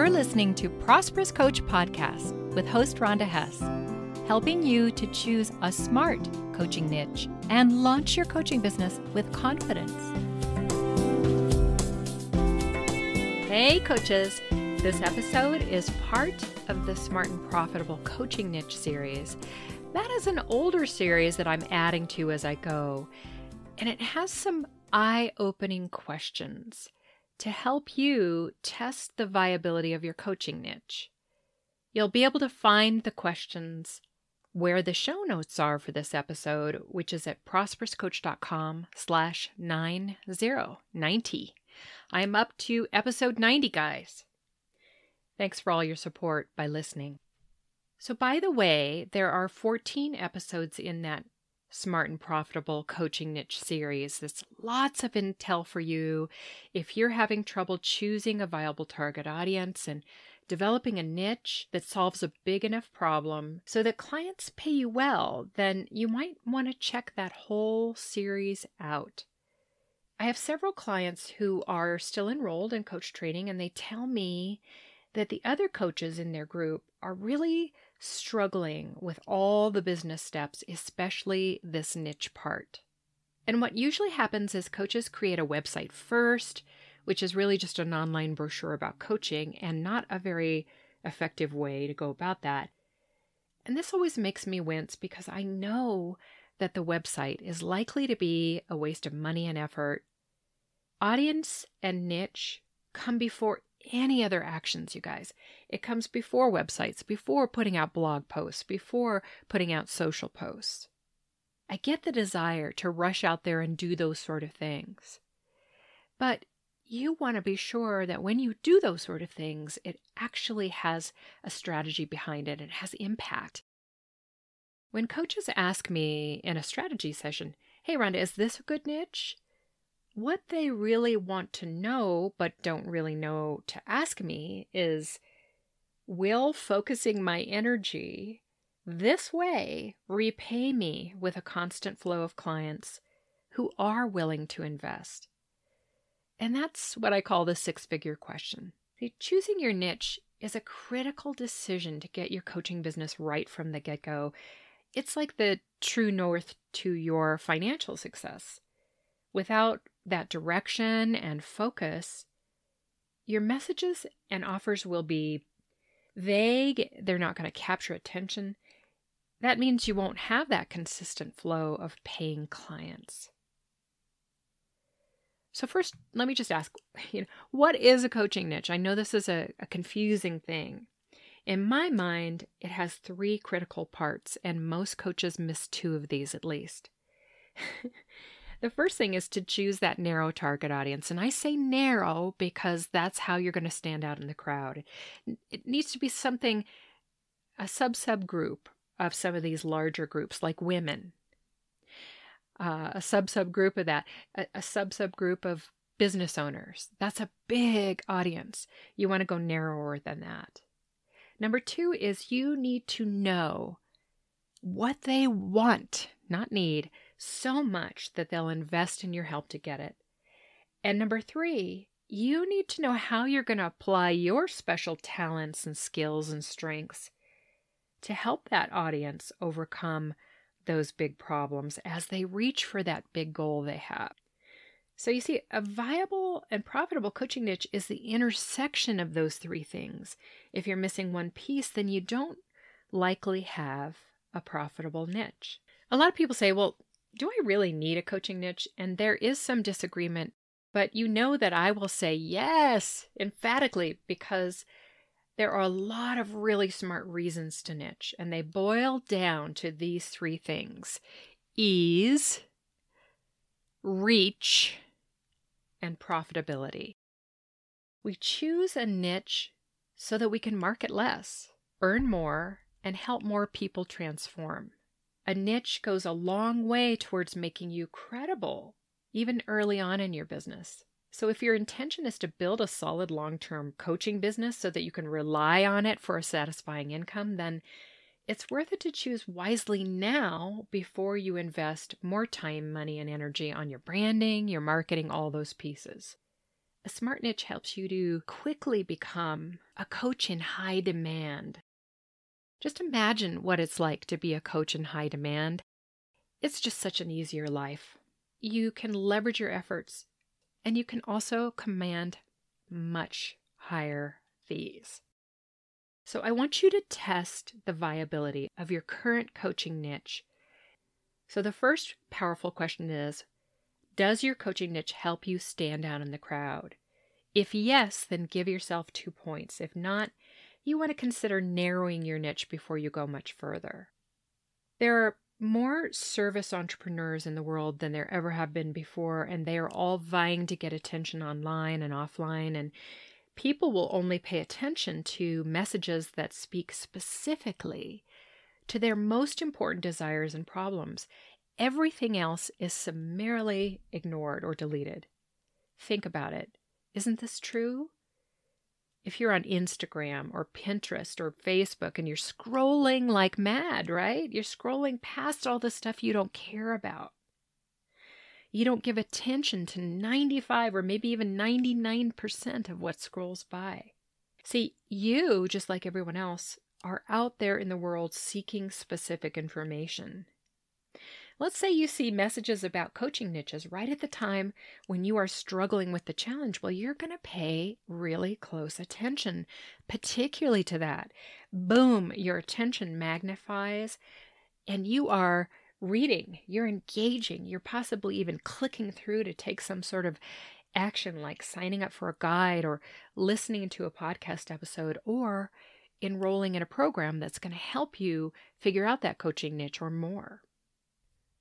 You're listening to Prosperous Coach Podcast with host Rhonda Hess, helping you to choose a smart coaching niche and launch your coaching business with confidence. Hey, coaches! This episode is part of the Smart and Profitable Coaching Niche series. That is an older series that I'm adding to as I go, and it has some eye opening questions to help you test the viability of your coaching niche. You'll be able to find the questions where the show notes are for this episode, which is at prosperouscoach.com slash 9090. I'm up to episode 90, guys. Thanks for all your support by listening. So, by the way, there are 14 episodes in that Smart and Profitable Coaching Niche series. There's lots of intel for you if you're having trouble choosing a viable target audience and developing a niche that solves a big enough problem so that clients pay you well, then you might want to check that whole series out. I have several clients who are still enrolled in coach training, and they tell me that the other coaches in their group are really struggling with all the business steps, especially this niche part. And what usually happens is coaches create a website first, which is really just an online brochure about coaching and not a very effective way to go about that. And this always makes me wince because I know that the website is likely to be a waste of money and effort. Audience and niche come before any other actions, you guys. It comes before websites, before putting out blog posts, before putting out social posts. I get the desire to rush out there and do those sort of things. But you want to be sure that when you do those sort of things, it actually has a strategy behind it, it has impact. When coaches ask me in a strategy session, Hey, Rhonda, is this a good niche? What they really want to know, but don't really know to ask me, is Will focusing my energy this way repay me with a constant flow of clients who are willing to invest? And that's what I call the six figure question. See, choosing your niche is a critical decision to get your coaching business right from the get go. It's like the true north to your financial success. Without that direction and focus, your messages and offers will be vague. They're not going to capture attention. That means you won't have that consistent flow of paying clients. So, first, let me just ask you know, what is a coaching niche? I know this is a, a confusing thing. In my mind, it has three critical parts, and most coaches miss two of these at least. The first thing is to choose that narrow target audience. And I say narrow because that's how you're going to stand out in the crowd. It needs to be something, a sub sub group of some of these larger groups, like women, uh, a sub sub group of that, a, a sub sub group of business owners. That's a big audience. You want to go narrower than that. Number two is you need to know what they want, not need, so much that they'll invest in your help to get it. And number three, you need to know how you're going to apply your special talents and skills and strengths to help that audience overcome those big problems as they reach for that big goal they have. So, you see, a viable and profitable coaching niche is the intersection of those three things. If you're missing one piece, then you don't likely have a profitable niche. A lot of people say, well, do I really need a coaching niche? And there is some disagreement, but you know that I will say yes emphatically because there are a lot of really smart reasons to niche, and they boil down to these three things ease, reach, and profitability. We choose a niche so that we can market less, earn more, and help more people transform. A niche goes a long way towards making you credible, even early on in your business. So, if your intention is to build a solid long term coaching business so that you can rely on it for a satisfying income, then it's worth it to choose wisely now before you invest more time, money, and energy on your branding, your marketing, all those pieces. A smart niche helps you to quickly become a coach in high demand. Just imagine what it's like to be a coach in high demand. It's just such an easier life. You can leverage your efforts and you can also command much higher fees. So I want you to test the viability of your current coaching niche. So the first powerful question is Does your coaching niche help you stand out in the crowd? If yes, then give yourself two points. If not, you want to consider narrowing your niche before you go much further. There are more service entrepreneurs in the world than there ever have been before, and they are all vying to get attention online and offline. And people will only pay attention to messages that speak specifically to their most important desires and problems. Everything else is summarily ignored or deleted. Think about it. Isn't this true? If you're on Instagram or Pinterest or Facebook and you're scrolling like mad, right? You're scrolling past all the stuff you don't care about. You don't give attention to 95 or maybe even 99% of what scrolls by. See, you, just like everyone else, are out there in the world seeking specific information. Let's say you see messages about coaching niches right at the time when you are struggling with the challenge. Well, you're going to pay really close attention, particularly to that. Boom, your attention magnifies, and you are reading, you're engaging, you're possibly even clicking through to take some sort of action like signing up for a guide or listening to a podcast episode or enrolling in a program that's going to help you figure out that coaching niche or more.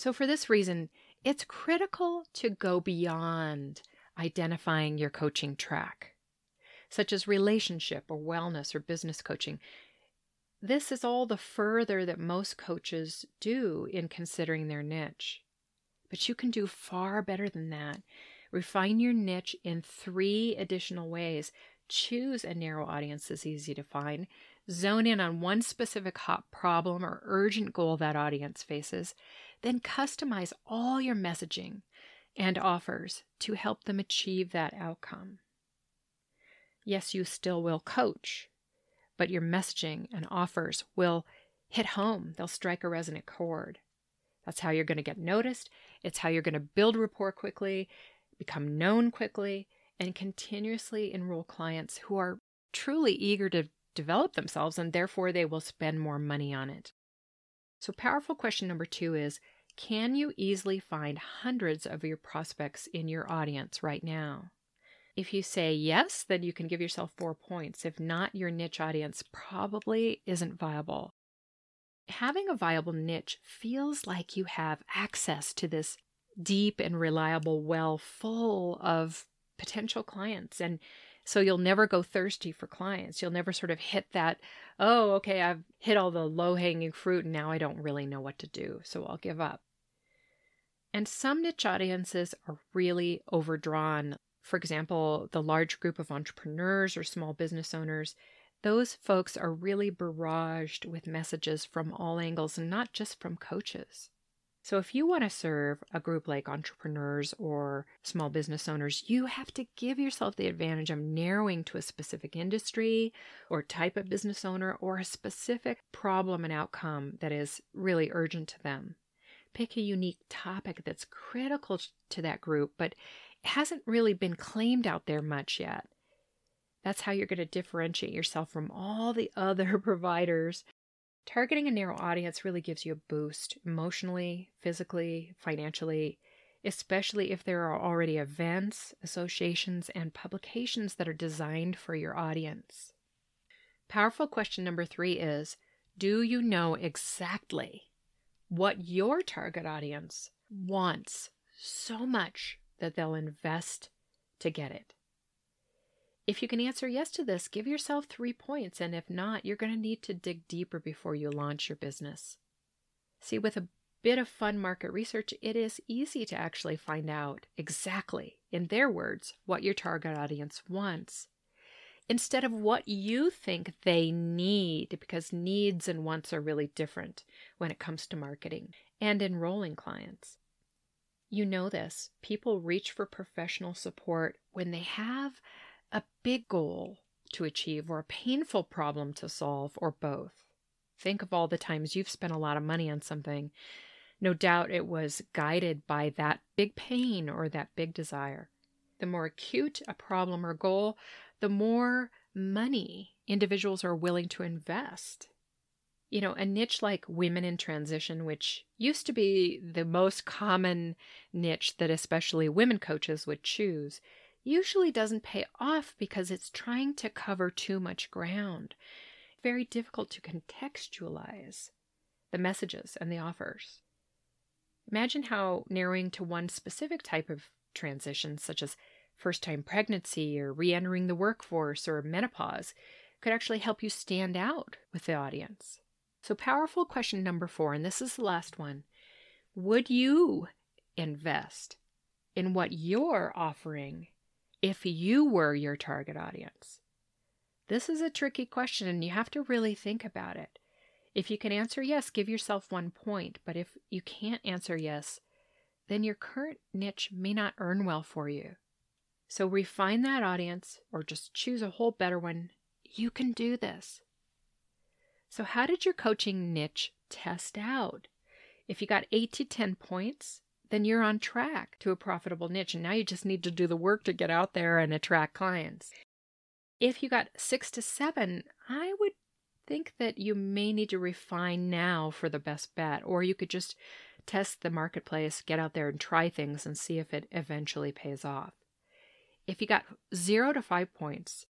So, for this reason, it's critical to go beyond identifying your coaching track, such as relationship or wellness or business coaching. This is all the further that most coaches do in considering their niche. But you can do far better than that. Refine your niche in three additional ways. Choose a narrow audience that's easy to find. Zone in on one specific hot problem or urgent goal that audience faces. Then customize all your messaging and offers to help them achieve that outcome. Yes, you still will coach, but your messaging and offers will hit home. They'll strike a resonant chord. That's how you're going to get noticed. It's how you're going to build rapport quickly, become known quickly, and continuously enroll clients who are truly eager to develop themselves and therefore they will spend more money on it. So, powerful question number two is Can you easily find hundreds of your prospects in your audience right now? If you say yes, then you can give yourself four points. If not, your niche audience probably isn't viable. Having a viable niche feels like you have access to this deep and reliable well full of potential clients and so you'll never go thirsty for clients. You'll never sort of hit that, oh, okay, I've hit all the low hanging fruit and now I don't really know what to do. So I'll give up. And some niche audiences are really overdrawn. For example, the large group of entrepreneurs or small business owners, those folks are really barraged with messages from all angles and not just from coaches. So, if you want to serve a group like entrepreneurs or small business owners, you have to give yourself the advantage of narrowing to a specific industry or type of business owner or a specific problem and outcome that is really urgent to them. Pick a unique topic that's critical to that group, but hasn't really been claimed out there much yet. That's how you're going to differentiate yourself from all the other providers Targeting a narrow audience really gives you a boost emotionally, physically, financially, especially if there are already events, associations, and publications that are designed for your audience. Powerful question number three is Do you know exactly what your target audience wants so much that they'll invest to get it? If you can answer yes to this, give yourself three points, and if not, you're going to need to dig deeper before you launch your business. See, with a bit of fun market research, it is easy to actually find out exactly, in their words, what your target audience wants instead of what you think they need, because needs and wants are really different when it comes to marketing and enrolling clients. You know this. People reach for professional support when they have a big goal to achieve or a painful problem to solve or both. Think of all the times you've spent a lot of money on something. No doubt it was guided by that big pain or that big desire. The more acute a problem or goal, the more money individuals are willing to invest. You know, a niche like women in transition, which used to be the most common niche that especially women coaches would choose, usually doesn't pay off because it's trying to cover too much ground. Very difficult to contextualize the messages and the offers. Imagine how narrowing to one specific type of transition, such as first time pregnancy or re entering the workforce or menopause, could actually help you stand out with the audience. So, powerful question number four, and this is the last one Would you invest in what you're offering if you were your target audience? This is a tricky question, and you have to really think about it. If you can answer yes, give yourself one point, but if you can't answer yes, then your current niche may not earn well for you. So refine that audience or just choose a whole better one. You can do this. So, how did your coaching niche test out? If you got eight to 10 points, then you're on track to a profitable niche. And now you just need to do the work to get out there and attract clients. If you got six to seven, I would think that you may need to refine now for the best bet, or you could just test the marketplace, get out there and try things and see if it eventually pays off. If you got zero to five points,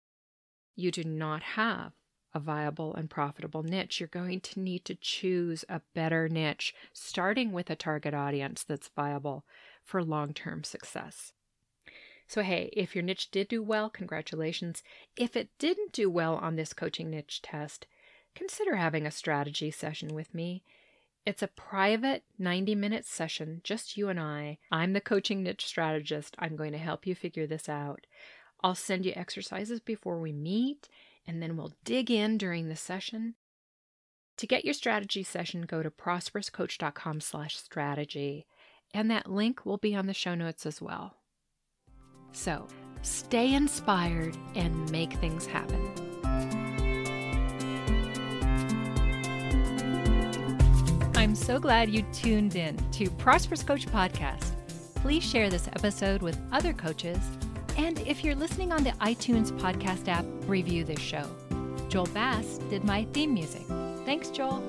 you do not have a viable and profitable niche. You're going to need to choose a better niche, starting with a target audience that's viable for long term success. So, hey, if your niche did do well, congratulations. If it didn't do well on this coaching niche test, consider having a strategy session with me. It's a private 90 minute session, just you and I. I'm the coaching niche strategist. I'm going to help you figure this out. I'll send you exercises before we meet, and then we'll dig in during the session. To get your strategy session, go to prosperouscoach.com slash strategy, and that link will be on the show notes as well. So stay inspired and make things happen. I'm so glad you tuned in to Prosperous Coach Podcast. Please share this episode with other coaches. And if you're listening on the iTunes podcast app, review this show. Joel Bass did my theme music. Thanks, Joel.